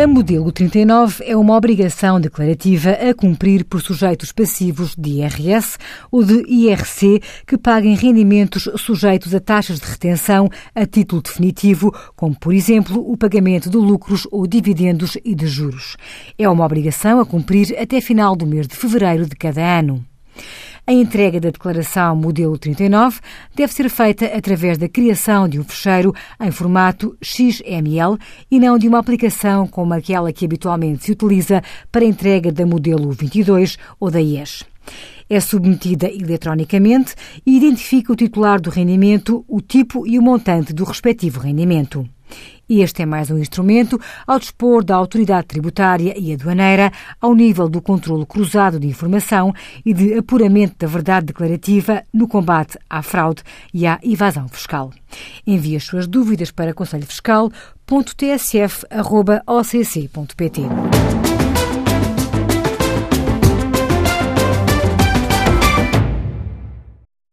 A modelo 39 é uma obrigação declarativa a cumprir por sujeitos passivos de IRS ou de IRC que paguem rendimentos sujeitos a taxas de retenção a título definitivo, como, por exemplo, o pagamento de lucros ou dividendos e de juros. É uma obrigação a cumprir até final do mês de fevereiro de cada ano. A entrega da declaração modelo 39 deve ser feita através da criação de um fecheiro em formato XML e não de uma aplicação como aquela que habitualmente se utiliza para a entrega da modelo 22 ou da IES. É submetida eletronicamente e identifica o titular do rendimento, o tipo e o montante do respectivo rendimento. Este é mais um instrumento ao dispor da autoridade tributária e aduaneira ao nível do controle cruzado de informação e de apuramento da verdade declarativa no combate à fraude e à evasão fiscal. Envie as suas dúvidas para conselhofiscal.tsf.occ.pt.